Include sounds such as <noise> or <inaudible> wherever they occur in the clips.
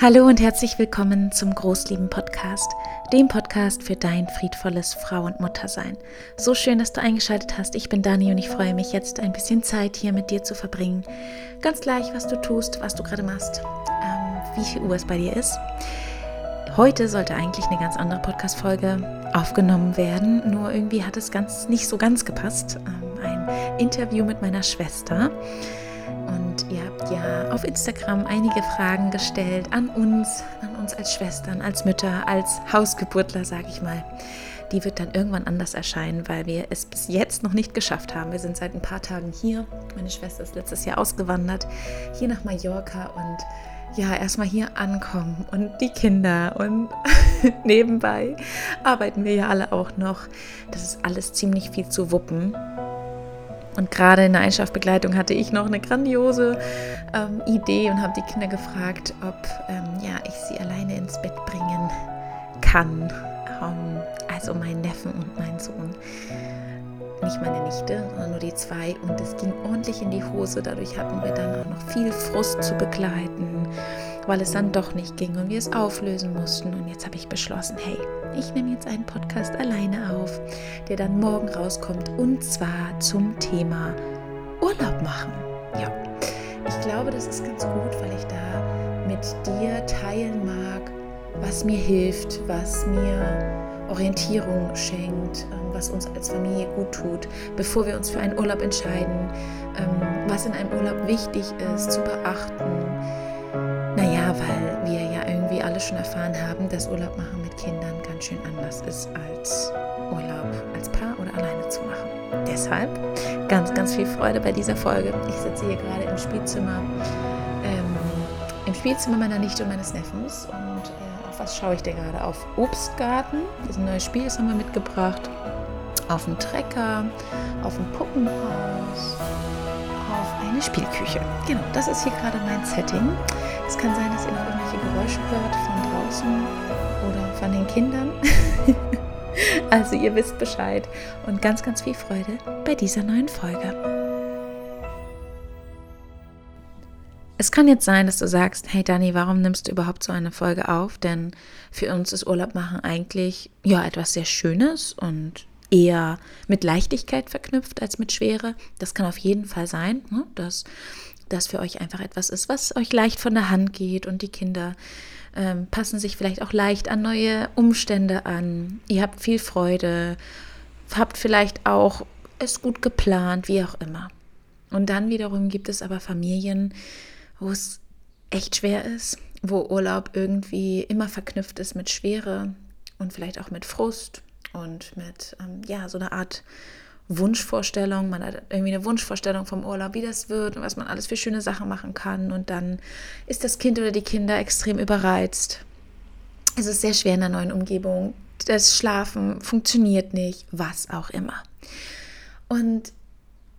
Hallo und herzlich willkommen zum Großlieben Podcast, dem Podcast für dein friedvolles Frau- und Muttersein. So schön, dass du eingeschaltet hast. Ich bin Dani und ich freue mich jetzt ein bisschen Zeit hier mit dir zu verbringen. Ganz gleich, was du tust, was du gerade machst, ähm, wie viel Uhr es bei dir ist. Heute sollte eigentlich eine ganz andere Podcast-Folge aufgenommen werden, nur irgendwie hat es ganz nicht so ganz gepasst. Ähm, ein Interview mit meiner Schwester. Und habt ja auf Instagram einige Fragen gestellt an uns, an uns als Schwestern, als Mütter, als Hausgeburtler, sage ich mal. Die wird dann irgendwann anders erscheinen, weil wir es bis jetzt noch nicht geschafft haben. Wir sind seit ein paar Tagen hier. Meine Schwester ist letztes Jahr ausgewandert, hier nach Mallorca und ja, erstmal hier ankommen und die Kinder und <laughs> nebenbei arbeiten wir ja alle auch noch. Das ist alles ziemlich viel zu wuppen. Und gerade in der Einschlafbegleitung hatte ich noch eine grandiose ähm, Idee und habe die Kinder gefragt, ob ähm, ja, ich sie alleine ins Bett bringen kann. Ähm, also meinen Neffen und meinen Sohn. Nicht meine Nichte, sondern nur die zwei. Und es ging ordentlich in die Hose. Dadurch hatten wir dann auch noch viel Frust zu begleiten weil es dann doch nicht ging und wir es auflösen mussten. Und jetzt habe ich beschlossen, hey, ich nehme jetzt einen Podcast alleine auf, der dann morgen rauskommt und zwar zum Thema Urlaub machen. Ja, ich glaube, das ist ganz gut, weil ich da mit dir teilen mag, was mir hilft, was mir Orientierung schenkt, ähm, was uns als Familie gut tut, bevor wir uns für einen Urlaub entscheiden, ähm, was in einem Urlaub wichtig ist zu beachten naja, weil alle schon erfahren haben, dass Urlaub machen mit Kindern ganz schön anders ist als Urlaub als Paar oder alleine zu machen. Deshalb ganz, ganz viel Freude bei dieser Folge. Ich sitze hier gerade im Spielzimmer, ähm, im Spielzimmer meiner Nichte und meines Neffens und äh, auf was schaue ich denn gerade? Auf Obstgarten, das ist Spiel, das haben wir mitgebracht, auf einen Trecker, auf ein Puppenhaus, eine Spielküche. Genau, das ist hier gerade mein Setting. Es kann sein, dass ihr noch irgendwelche Geräusche hört von draußen oder von den Kindern. <laughs> also ihr wisst Bescheid und ganz, ganz viel Freude bei dieser neuen Folge. Es kann jetzt sein, dass du sagst, hey Dani, warum nimmst du überhaupt so eine Folge auf? Denn für uns ist Urlaub machen eigentlich ja etwas sehr Schönes und eher mit Leichtigkeit verknüpft als mit Schwere. Das kann auf jeden Fall sein, ne? dass das für euch einfach etwas ist, was euch leicht von der Hand geht und die Kinder ähm, passen sich vielleicht auch leicht an neue Umstände an. Ihr habt viel Freude, habt vielleicht auch es gut geplant, wie auch immer. Und dann wiederum gibt es aber Familien, wo es echt schwer ist, wo Urlaub irgendwie immer verknüpft ist mit Schwere und vielleicht auch mit Frust und mit ähm, ja so einer Art Wunschvorstellung, man hat irgendwie eine Wunschvorstellung vom Urlaub, wie das wird und was man alles für schöne Sachen machen kann. Und dann ist das Kind oder die Kinder extrem überreizt. Es ist sehr schwer in der neuen Umgebung. Das Schlafen funktioniert nicht, was auch immer. Und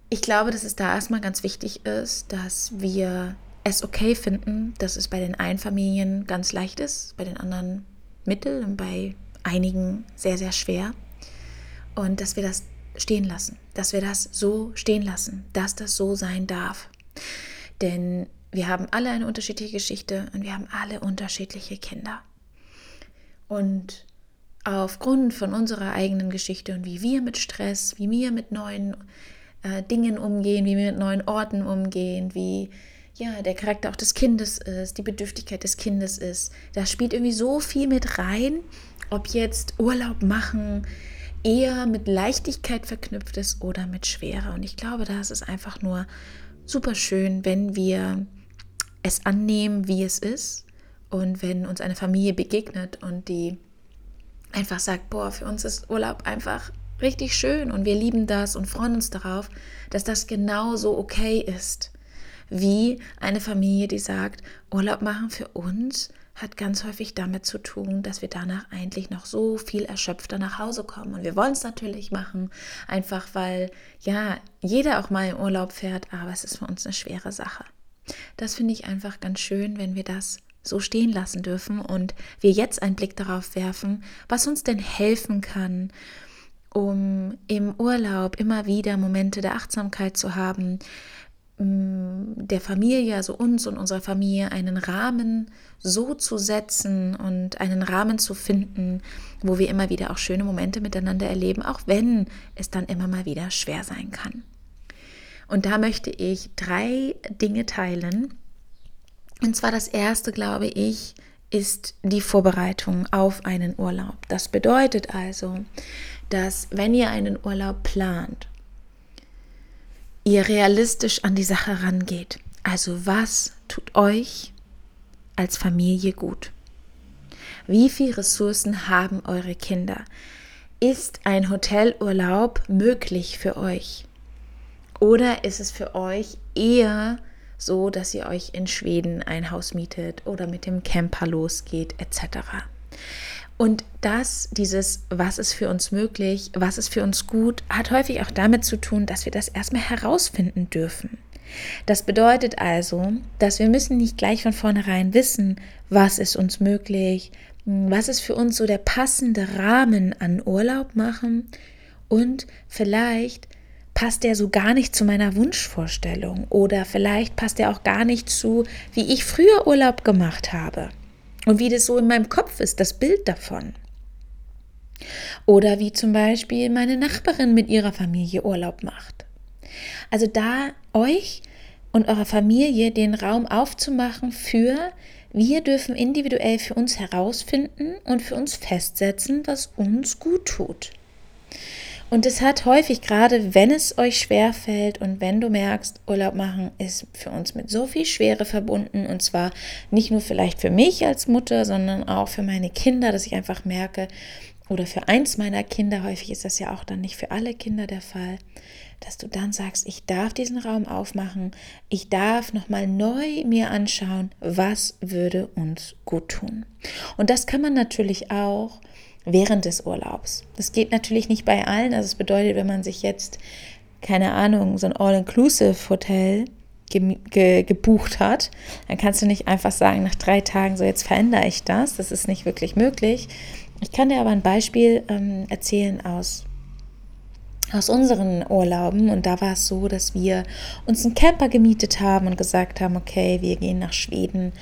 ich glaube, dass es da erstmal ganz wichtig ist, dass wir es okay finden, dass es bei den einen Familien ganz leicht ist, bei den anderen mittel und bei einigen sehr, sehr schwer. Und dass wir das stehen lassen, dass wir das so stehen lassen, dass das so sein darf. Denn wir haben alle eine unterschiedliche Geschichte und wir haben alle unterschiedliche Kinder. Und aufgrund von unserer eigenen Geschichte und wie wir mit Stress, wie wir mit neuen äh, Dingen umgehen, wie wir mit neuen Orten umgehen, wie ja, der Charakter auch des Kindes ist, die Bedürftigkeit des Kindes ist. Da spielt irgendwie so viel mit rein, ob jetzt Urlaub machen, eher mit Leichtigkeit verknüpft ist oder mit Schwere. Und ich glaube, da ist es einfach nur super schön, wenn wir es annehmen, wie es ist. Und wenn uns eine Familie begegnet und die einfach sagt, boah, für uns ist Urlaub einfach richtig schön und wir lieben das und freuen uns darauf, dass das genauso okay ist. Wie eine Familie, die sagt, Urlaub machen für uns hat ganz häufig damit zu tun, dass wir danach eigentlich noch so viel erschöpfter nach Hause kommen. Und wir wollen es natürlich machen, einfach weil ja jeder auch mal im Urlaub fährt, aber es ist für uns eine schwere Sache. Das finde ich einfach ganz schön, wenn wir das so stehen lassen dürfen und wir jetzt einen Blick darauf werfen, was uns denn helfen kann, um im Urlaub immer wieder Momente der Achtsamkeit zu haben, der Familie, also uns und unserer Familie, einen Rahmen so zu setzen und einen Rahmen zu finden, wo wir immer wieder auch schöne Momente miteinander erleben, auch wenn es dann immer mal wieder schwer sein kann. Und da möchte ich drei Dinge teilen. Und zwar das erste, glaube ich, ist die Vorbereitung auf einen Urlaub. Das bedeutet also, dass wenn ihr einen Urlaub plant, ihr realistisch an die Sache rangeht. Also was tut euch als Familie gut? Wie viele Ressourcen haben eure Kinder? Ist ein Hotelurlaub möglich für euch? Oder ist es für euch eher so, dass ihr euch in Schweden ein Haus mietet oder mit dem Camper losgeht etc.? Und das, dieses, was ist für uns möglich, was ist für uns gut, hat häufig auch damit zu tun, dass wir das erstmal herausfinden dürfen. Das bedeutet also, dass wir müssen nicht gleich von vornherein wissen, was ist uns möglich, was ist für uns so der passende Rahmen an Urlaub machen und vielleicht passt der so gar nicht zu meiner Wunschvorstellung oder vielleicht passt er auch gar nicht zu, wie ich früher Urlaub gemacht habe. Und wie das so in meinem Kopf ist, das Bild davon. Oder wie zum Beispiel meine Nachbarin mit ihrer Familie Urlaub macht. Also da euch und eurer Familie den Raum aufzumachen für, wir dürfen individuell für uns herausfinden und für uns festsetzen, was uns gut tut. Und es hat häufig, gerade wenn es euch schwer fällt und wenn du merkst, Urlaub machen ist für uns mit so viel Schwere verbunden und zwar nicht nur vielleicht für mich als Mutter, sondern auch für meine Kinder, dass ich einfach merke, oder für eins meiner Kinder, häufig ist das ja auch dann nicht für alle Kinder der Fall, dass du dann sagst, ich darf diesen Raum aufmachen, ich darf nochmal neu mir anschauen, was würde uns gut tun. Und das kann man natürlich auch während des Urlaubs. Das geht natürlich nicht bei allen. Also es bedeutet, wenn man sich jetzt, keine Ahnung, so ein All-Inclusive-Hotel ge ge gebucht hat, dann kannst du nicht einfach sagen, nach drei Tagen, so jetzt verändere ich das. Das ist nicht wirklich möglich. Ich kann dir aber ein Beispiel ähm, erzählen aus aus unseren Urlauben und da war es so, dass wir uns einen Camper gemietet haben und gesagt haben, okay, wir gehen nach Schweden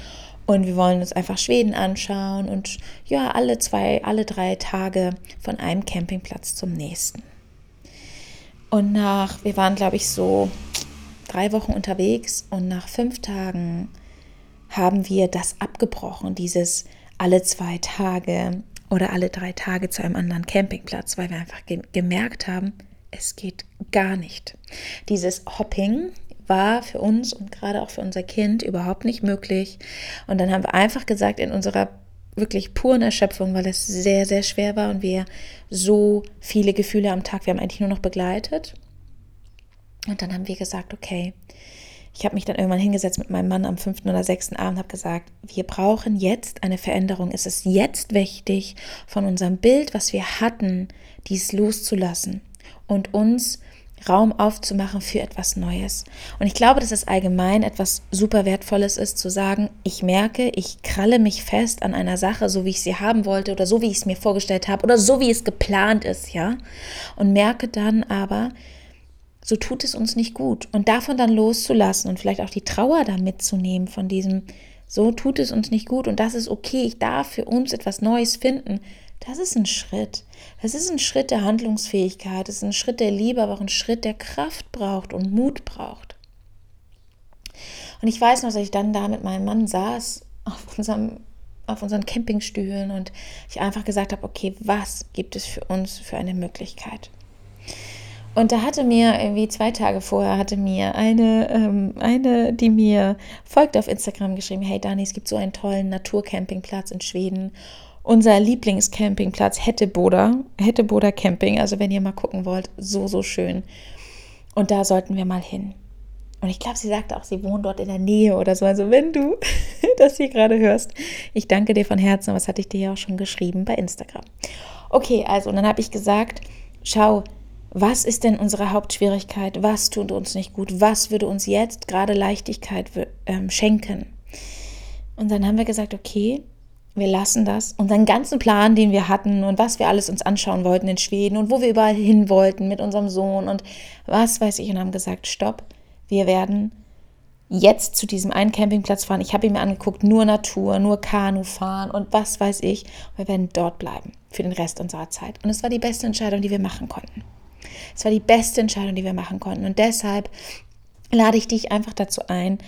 und wir wollen uns einfach Schweden anschauen und ja, alle zwei, alle drei Tage von einem Campingplatz zum nächsten. Und nach, wir waren, glaube ich, so drei Wochen unterwegs und nach fünf Tagen haben wir das abgebrochen, dieses alle zwei Tage oder alle drei Tage zu einem anderen Campingplatz, weil wir einfach ge gemerkt haben, es geht gar nicht. Dieses Hopping, war für uns und gerade auch für unser Kind überhaupt nicht möglich. Und dann haben wir einfach gesagt, in unserer wirklich puren Erschöpfung, weil es sehr, sehr schwer war und wir so viele Gefühle am Tag, wir haben eigentlich nur noch begleitet. Und dann haben wir gesagt, okay, ich habe mich dann irgendwann hingesetzt mit meinem Mann am fünften oder sechsten Abend, habe gesagt, wir brauchen jetzt eine Veränderung. Es ist jetzt wichtig, von unserem Bild, was wir hatten, dies loszulassen und uns Raum aufzumachen für etwas Neues. Und ich glaube, dass es allgemein etwas super Wertvolles ist, zu sagen, ich merke, ich kralle mich fest an einer Sache, so wie ich sie haben wollte oder so wie ich es mir vorgestellt habe oder so wie es geplant ist, ja. Und merke dann aber, so tut es uns nicht gut. Und davon dann loszulassen und vielleicht auch die Trauer da mitzunehmen von diesem, so tut es uns nicht gut und das ist okay, ich darf für uns etwas Neues finden das ist ein Schritt. Das ist ein Schritt der Handlungsfähigkeit, das ist ein Schritt der Liebe, aber auch ein Schritt, der Kraft braucht und Mut braucht. Und ich weiß noch, dass ich dann da mit meinem Mann saß auf, unserem, auf unseren Campingstühlen und ich einfach gesagt habe, okay, was gibt es für uns für eine Möglichkeit? Und da hatte mir irgendwie zwei Tage vorher hatte mir eine, ähm, eine, die mir folgt auf Instagram geschrieben, hey Dani, es gibt so einen tollen Naturcampingplatz in Schweden unser Lieblingscampingplatz Hetteboda, Hetteboda Camping. Also wenn ihr mal gucken wollt, so, so schön. Und da sollten wir mal hin. Und ich glaube, sie sagte auch, sie wohnt dort in der Nähe oder so. Also wenn du <laughs> das hier gerade hörst, ich danke dir von Herzen. Was hatte ich dir ja auch schon geschrieben bei Instagram? Okay, also und dann habe ich gesagt, schau, was ist denn unsere Hauptschwierigkeit? Was tut uns nicht gut? Was würde uns jetzt gerade Leichtigkeit ähm, schenken? Und dann haben wir gesagt, okay, wir lassen das. Unseren ganzen Plan, den wir hatten und was wir alles uns anschauen wollten in Schweden und wo wir überall hin wollten mit unserem Sohn und was weiß ich und haben gesagt, stopp, wir werden jetzt zu diesem einen Campingplatz fahren. Ich habe ihn mir angeguckt, nur Natur, nur Kanu fahren und was weiß ich. wir werden dort bleiben für den Rest unserer Zeit. Und es war die beste Entscheidung, die wir machen konnten. Es war die beste Entscheidung, die wir machen konnten. Und deshalb lade ich dich einfach dazu ein,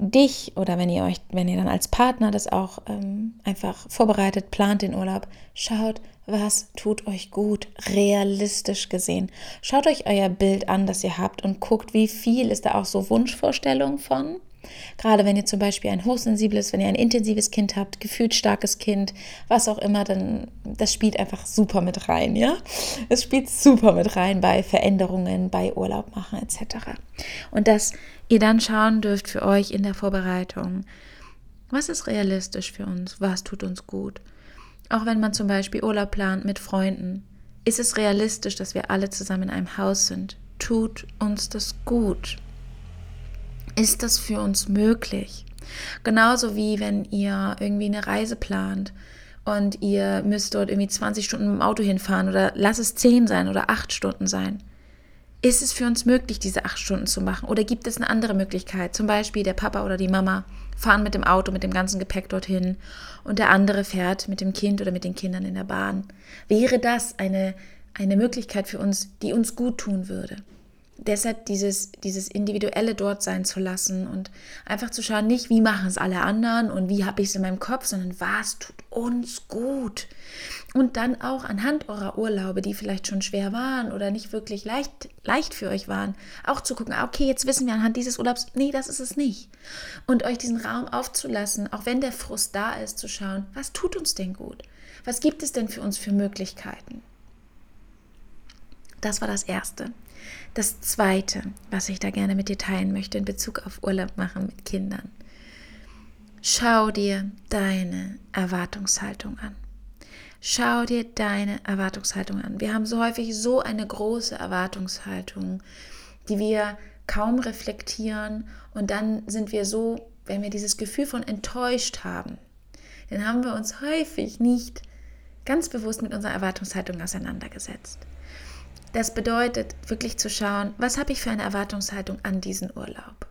dich oder wenn ihr euch, wenn ihr dann als Partner das auch ähm, einfach vorbereitet, plant den Urlaub, schaut, was tut euch gut, realistisch gesehen. Schaut euch euer Bild an, das ihr habt und guckt, wie viel ist da auch so Wunschvorstellung von. Gerade wenn ihr zum Beispiel ein hochsensibles, wenn ihr ein intensives Kind habt, gefühlt starkes Kind, was auch immer, dann das spielt einfach super mit rein, ja? Es spielt super mit rein bei Veränderungen, bei Urlaub machen etc. Und dass ihr dann schauen dürft für euch in der Vorbereitung, was ist realistisch für uns, was tut uns gut. Auch wenn man zum Beispiel Urlaub plant mit Freunden, ist es realistisch, dass wir alle zusammen in einem Haus sind. Tut uns das gut? Ist das für uns möglich? Genauso wie wenn ihr irgendwie eine Reise plant und ihr müsst dort irgendwie 20 Stunden im Auto hinfahren oder lass es 10 sein oder 8 Stunden sein. Ist es für uns möglich, diese 8 Stunden zu machen? Oder gibt es eine andere Möglichkeit? Zum Beispiel der Papa oder die Mama fahren mit dem Auto, mit dem ganzen Gepäck dorthin und der andere fährt mit dem Kind oder mit den Kindern in der Bahn. Wäre das eine, eine Möglichkeit für uns, die uns gut tun würde? Deshalb dieses, dieses Individuelle dort sein zu lassen und einfach zu schauen, nicht wie machen es alle anderen und wie habe ich es in meinem Kopf, sondern was tut uns gut. Und dann auch anhand eurer Urlaube, die vielleicht schon schwer waren oder nicht wirklich leicht, leicht für euch waren, auch zu gucken, ah, okay, jetzt wissen wir anhand dieses Urlaubs, nee, das ist es nicht. Und euch diesen Raum aufzulassen, auch wenn der Frust da ist, zu schauen, was tut uns denn gut? Was gibt es denn für uns für Möglichkeiten? Das war das Erste. Das Zweite, was ich da gerne mit dir teilen möchte in Bezug auf Urlaub machen mit Kindern. Schau dir deine Erwartungshaltung an. Schau dir deine Erwartungshaltung an. Wir haben so häufig so eine große Erwartungshaltung, die wir kaum reflektieren und dann sind wir so, wenn wir dieses Gefühl von enttäuscht haben, dann haben wir uns häufig nicht ganz bewusst mit unserer Erwartungshaltung auseinandergesetzt. Das bedeutet wirklich zu schauen, was habe ich für eine Erwartungshaltung an diesen Urlaub.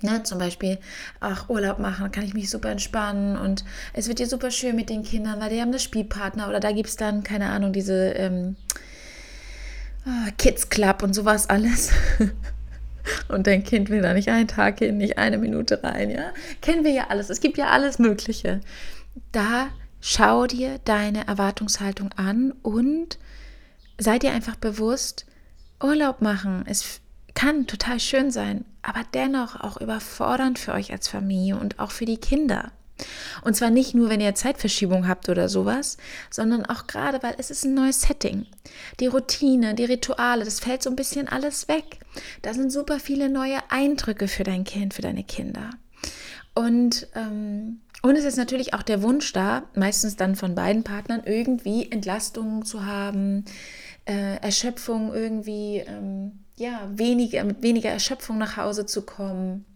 Ne, zum Beispiel, ach, Urlaub machen, kann ich mich super entspannen und es wird dir super schön mit den Kindern, weil die haben eine Spielpartner oder da gibt es dann, keine Ahnung, diese ähm, oh, Kids Club und sowas alles. <laughs> und dein Kind will da nicht einen Tag hin, nicht eine Minute rein, ja? Kennen wir ja alles. Es gibt ja alles Mögliche. Da schau dir deine Erwartungshaltung an und seid ihr einfach bewusst, Urlaub machen, es kann total schön sein, aber dennoch auch überfordernd für euch als Familie und auch für die Kinder. Und zwar nicht nur, wenn ihr Zeitverschiebung habt oder sowas, sondern auch gerade, weil es ist ein neues Setting. Die Routine, die Rituale, das fällt so ein bisschen alles weg. Da sind super viele neue Eindrücke für dein Kind, für deine Kinder. Und, ähm, und es ist natürlich auch der Wunsch da, meistens dann von beiden Partnern, irgendwie Entlastungen zu haben, äh, Erschöpfung irgendwie, ähm, ja, weniger, mit weniger Erschöpfung nach Hause zu kommen,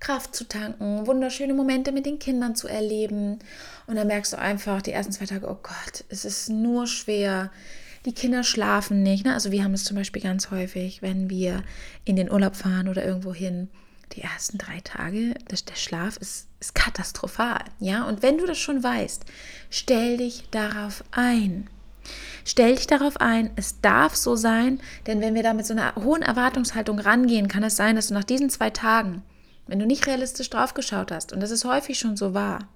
Kraft zu tanken, wunderschöne Momente mit den Kindern zu erleben. Und dann merkst du einfach die ersten zwei Tage, oh Gott, es ist nur schwer. Die Kinder schlafen nicht. Ne? Also wir haben es zum Beispiel ganz häufig, wenn wir in den Urlaub fahren oder irgendwo hin. Die ersten drei Tage, der Schlaf ist, ist katastrophal. Ja, und wenn du das schon weißt, stell dich darauf ein. Stell dich darauf ein, es darf so sein, denn wenn wir da mit so einer hohen Erwartungshaltung rangehen, kann es sein, dass du nach diesen zwei Tagen, wenn du nicht realistisch draufgeschaut hast, und das ist häufig schon so wahr,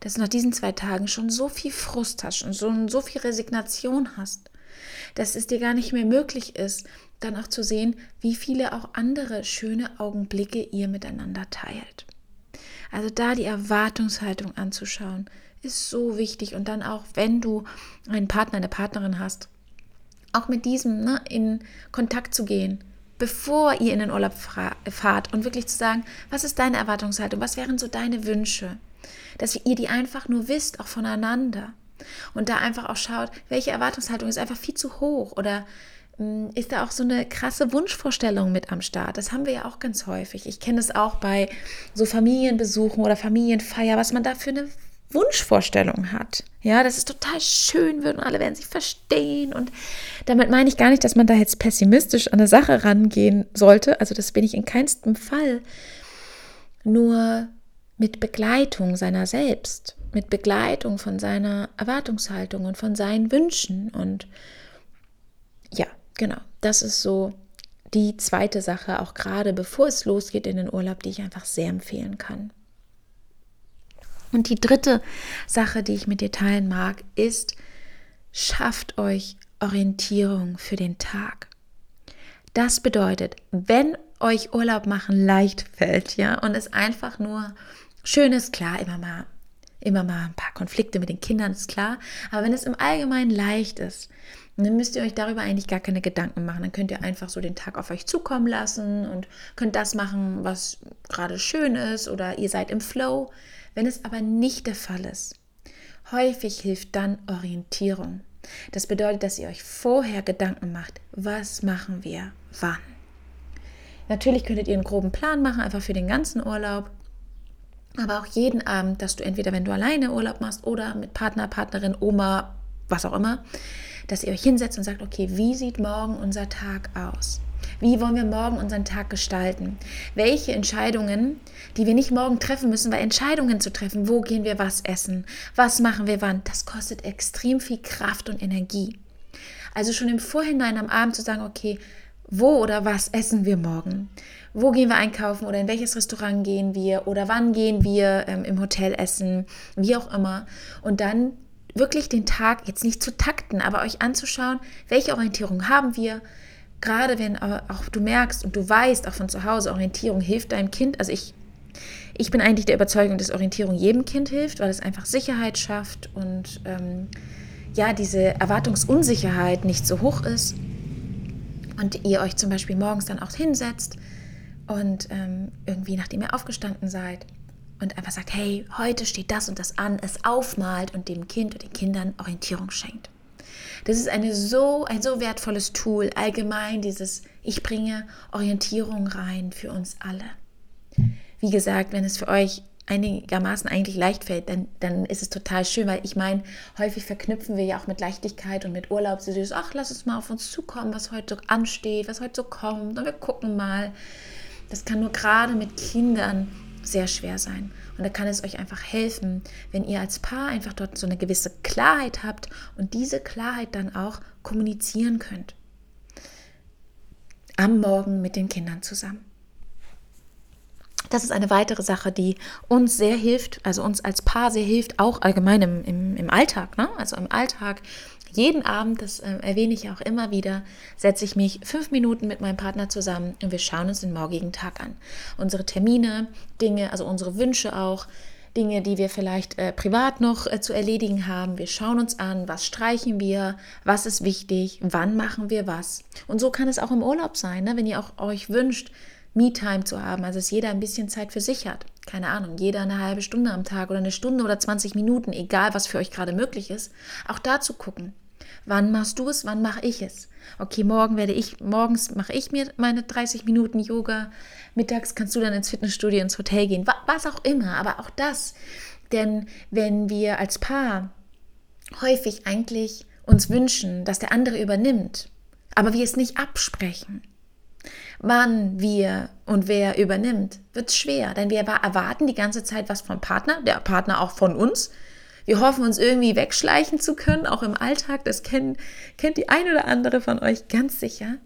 dass du nach diesen zwei Tagen schon so viel Frust hast und so, so viel Resignation hast, dass es dir gar nicht mehr möglich ist, dann auch zu sehen, wie viele auch andere schöne Augenblicke ihr miteinander teilt. Also da die Erwartungshaltung anzuschauen, ist so wichtig. Und dann auch, wenn du einen Partner, eine Partnerin hast, auch mit diesem ne, in Kontakt zu gehen, bevor ihr in den Urlaub fahrt und wirklich zu sagen, was ist deine Erwartungshaltung, was wären so deine Wünsche, dass ihr die einfach nur wisst, auch voneinander. Und da einfach auch schaut, welche Erwartungshaltung ist einfach viel zu hoch oder hm, ist da auch so eine krasse Wunschvorstellung mit am Start. Das haben wir ja auch ganz häufig. Ich kenne es auch bei so Familienbesuchen oder Familienfeier, was man da für eine Wunschvorstellungen hat. Ja, dass es total schön wird und alle werden sich verstehen. Und damit meine ich gar nicht, dass man da jetzt pessimistisch an eine Sache rangehen sollte. Also das bin ich in keinstem Fall. Nur mit Begleitung seiner selbst, mit Begleitung von seiner Erwartungshaltung und von seinen Wünschen. Und ja, genau, das ist so die zweite Sache, auch gerade bevor es losgeht in den Urlaub, die ich einfach sehr empfehlen kann. Und die dritte Sache, die ich mit dir teilen mag, ist, schafft euch Orientierung für den Tag. Das bedeutet, wenn euch Urlaub machen leicht fällt, ja, und es einfach nur schön ist, klar, immer mal, immer mal ein paar Konflikte mit den Kindern ist klar, aber wenn es im Allgemeinen leicht ist, dann müsst ihr euch darüber eigentlich gar keine Gedanken machen. Dann könnt ihr einfach so den Tag auf euch zukommen lassen und könnt das machen, was gerade schön ist oder ihr seid im Flow. Wenn es aber nicht der Fall ist, häufig hilft dann Orientierung. Das bedeutet, dass ihr euch vorher Gedanken macht, was machen wir wann. Natürlich könntet ihr einen groben Plan machen, einfach für den ganzen Urlaub. Aber auch jeden Abend, dass du entweder, wenn du alleine Urlaub machst oder mit Partner, Partnerin, Oma, was auch immer, dass ihr euch hinsetzt und sagt, okay, wie sieht morgen unser Tag aus? Wie wollen wir morgen unseren Tag gestalten? Welche Entscheidungen, die wir nicht morgen treffen müssen, weil Entscheidungen zu treffen, wo gehen wir was essen, was machen wir wann, das kostet extrem viel Kraft und Energie. Also schon im Vorhinein am Abend zu sagen, okay, wo oder was essen wir morgen? Wo gehen wir einkaufen oder in welches Restaurant gehen wir oder wann gehen wir ähm, im Hotel essen, wie auch immer. Und dann wirklich den Tag jetzt nicht zu takten, aber euch anzuschauen, welche Orientierung haben wir, gerade wenn auch du merkst und du weißt, auch von zu Hause, Orientierung hilft deinem Kind. Also ich, ich bin eigentlich der Überzeugung, dass Orientierung jedem Kind hilft, weil es einfach Sicherheit schafft und ähm, ja, diese Erwartungsunsicherheit nicht so hoch ist. Und ihr euch zum Beispiel morgens dann auch hinsetzt und ähm, irgendwie, nachdem ihr aufgestanden seid, und einfach sagt, hey, heute steht das und das an, es aufmalt und dem Kind oder den Kindern Orientierung schenkt. Das ist eine so, ein so wertvolles Tool, allgemein dieses, ich bringe Orientierung rein für uns alle. Wie gesagt, wenn es für euch einigermaßen eigentlich leicht fällt, dann, dann ist es total schön, weil ich meine, häufig verknüpfen wir ja auch mit Leichtigkeit und mit Urlaub so dieses, ach, lass uns mal auf uns zukommen, was heute so ansteht, was heute so kommt und wir gucken mal. Das kann nur gerade mit Kindern sehr schwer sein. Und da kann es euch einfach helfen, wenn ihr als Paar einfach dort so eine gewisse Klarheit habt und diese Klarheit dann auch kommunizieren könnt. Am Morgen mit den Kindern zusammen. Das ist eine weitere Sache, die uns sehr hilft, also uns als Paar sehr hilft, auch allgemein im, im, im Alltag. Ne? Also im Alltag jeden Abend, das äh, erwähne ich auch immer wieder, setze ich mich fünf Minuten mit meinem Partner zusammen und wir schauen uns den morgigen Tag an. Unsere Termine, Dinge, also unsere Wünsche auch, Dinge, die wir vielleicht äh, privat noch äh, zu erledigen haben. Wir schauen uns an, was streichen wir, was ist wichtig, wann machen wir was. Und so kann es auch im Urlaub sein, ne? wenn ihr auch euch wünscht, Me-Time zu haben, also dass jeder ein bisschen Zeit für sich hat. Keine Ahnung, jeder eine halbe Stunde am Tag oder eine Stunde oder 20 Minuten, egal was für euch gerade möglich ist, auch da zu gucken. Wann machst du es? Wann mache ich es? Okay, morgen werde ich, morgens mache ich mir meine 30 Minuten Yoga. Mittags kannst du dann ins Fitnessstudio, ins Hotel gehen, was auch immer, aber auch das. Denn wenn wir als Paar häufig eigentlich uns wünschen, dass der andere übernimmt, aber wir es nicht absprechen, wann wir und wer übernimmt, wird es schwer, denn wir erwarten die ganze Zeit was vom Partner, der Partner auch von uns. Wir hoffen uns irgendwie wegschleichen zu können, auch im Alltag. Das kennt, kennt die ein oder andere von euch ganz sicher,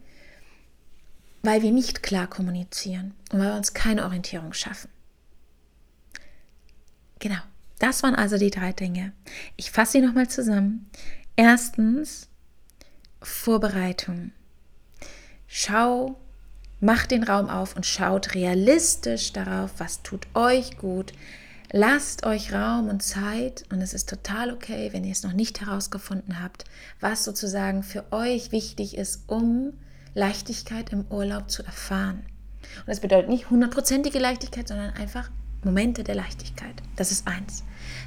weil wir nicht klar kommunizieren und weil wir uns keine Orientierung schaffen. Genau, das waren also die drei Dinge. Ich fasse sie nochmal zusammen. Erstens, Vorbereitung. Schau, macht den Raum auf und schaut realistisch darauf, was tut euch gut, Lasst euch Raum und Zeit und es ist total okay, wenn ihr es noch nicht herausgefunden habt, was sozusagen für euch wichtig ist, um Leichtigkeit im Urlaub zu erfahren. Und das bedeutet nicht hundertprozentige Leichtigkeit, sondern einfach Momente der Leichtigkeit. Das ist eins.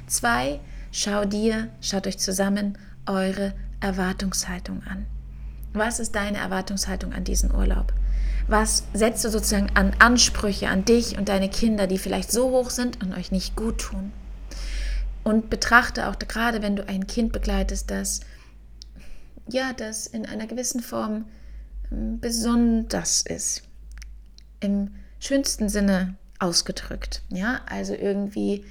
Zwei, schau dir, schaut euch zusammen eure Erwartungshaltung an. Was ist deine Erwartungshaltung an diesen Urlaub? Was setzt du sozusagen an Ansprüche an dich und deine Kinder, die vielleicht so hoch sind und euch nicht gut tun? Und betrachte auch gerade, wenn du ein Kind begleitest, dass ja, das in einer gewissen Form ähm, besonders ist. Im schönsten Sinne ausgedrückt. Ja, also irgendwie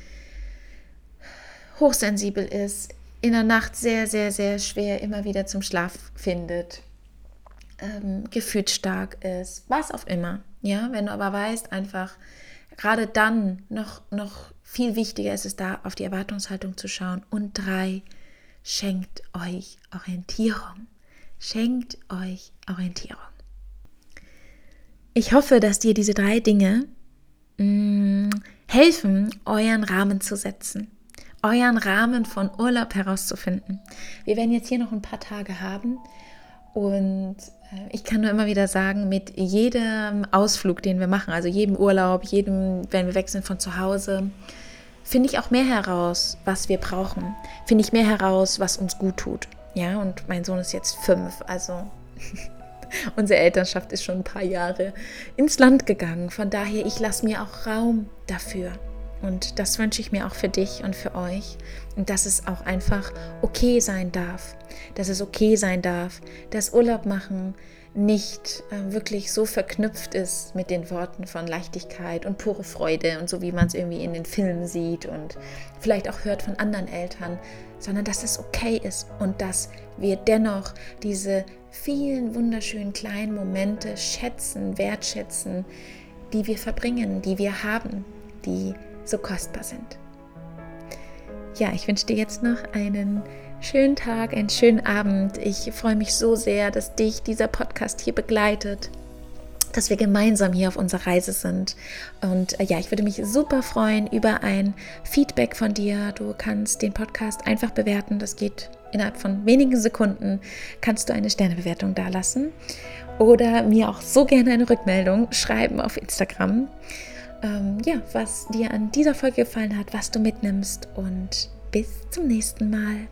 hochsensibel ist, in der Nacht sehr, sehr, sehr schwer immer wieder zum Schlaf findet, ähm, gefühlsstark ist, was auch immer. Ja, wenn du aber weißt, einfach gerade dann noch, noch viel wichtiger ist es da, auf die Erwartungshaltung zu schauen. Und drei, schenkt euch Orientierung. Schenkt euch Orientierung. Ich hoffe, dass dir diese drei Dinge mh, mm, helfen, euren Rahmen zu setzen, euren Rahmen von Urlaub herauszufinden. Wir werden jetzt hier noch ein paar Tage haben und ich kann nur immer wieder sagen, mit jedem Ausflug, den wir machen, also jedem Urlaub, jedem, wenn wir wechseln von zu Hause, finde ich auch mehr heraus, was wir brauchen. Finde ich mehr heraus, was uns gut tut. Ja, und mein Sohn ist jetzt fünf, also <laughs> unsere Elternschaft ist schon ein paar Jahre ins Land gegangen. Von daher, ich lasse mir auch Raum dafür. Und das wünsche ich mir auch für dich und für euch. Und dass es auch einfach okay sein darf. Dass es okay sein darf, dass Urlaub machen nicht äh, wirklich so verknüpft ist mit den Worten von Leichtigkeit und pure Freude und so wie man es irgendwie in den Filmen sieht und vielleicht auch hört von anderen Eltern, sondern dass es okay ist und dass wir dennoch diese vielen wunderschönen kleinen Momente schätzen, wertschätzen, die wir verbringen, die wir haben, die so kostbar sind. Ja, ich wünsche dir jetzt noch einen schönen Tag, einen schönen Abend. Ich freue mich so sehr, dass dich dieser Podcast hier begleitet dass wir gemeinsam hier auf unserer Reise sind. Und äh, ja, ich würde mich super freuen über ein Feedback von dir. Du kannst den Podcast einfach bewerten. Das geht innerhalb von wenigen Sekunden. Kannst du eine Sternebewertung dalassen oder mir auch so gerne eine Rückmeldung schreiben auf Instagram ähm, ja, was dir an dieser Folge gefallen hat, was du mitnimmst und bis zum nächsten Mal.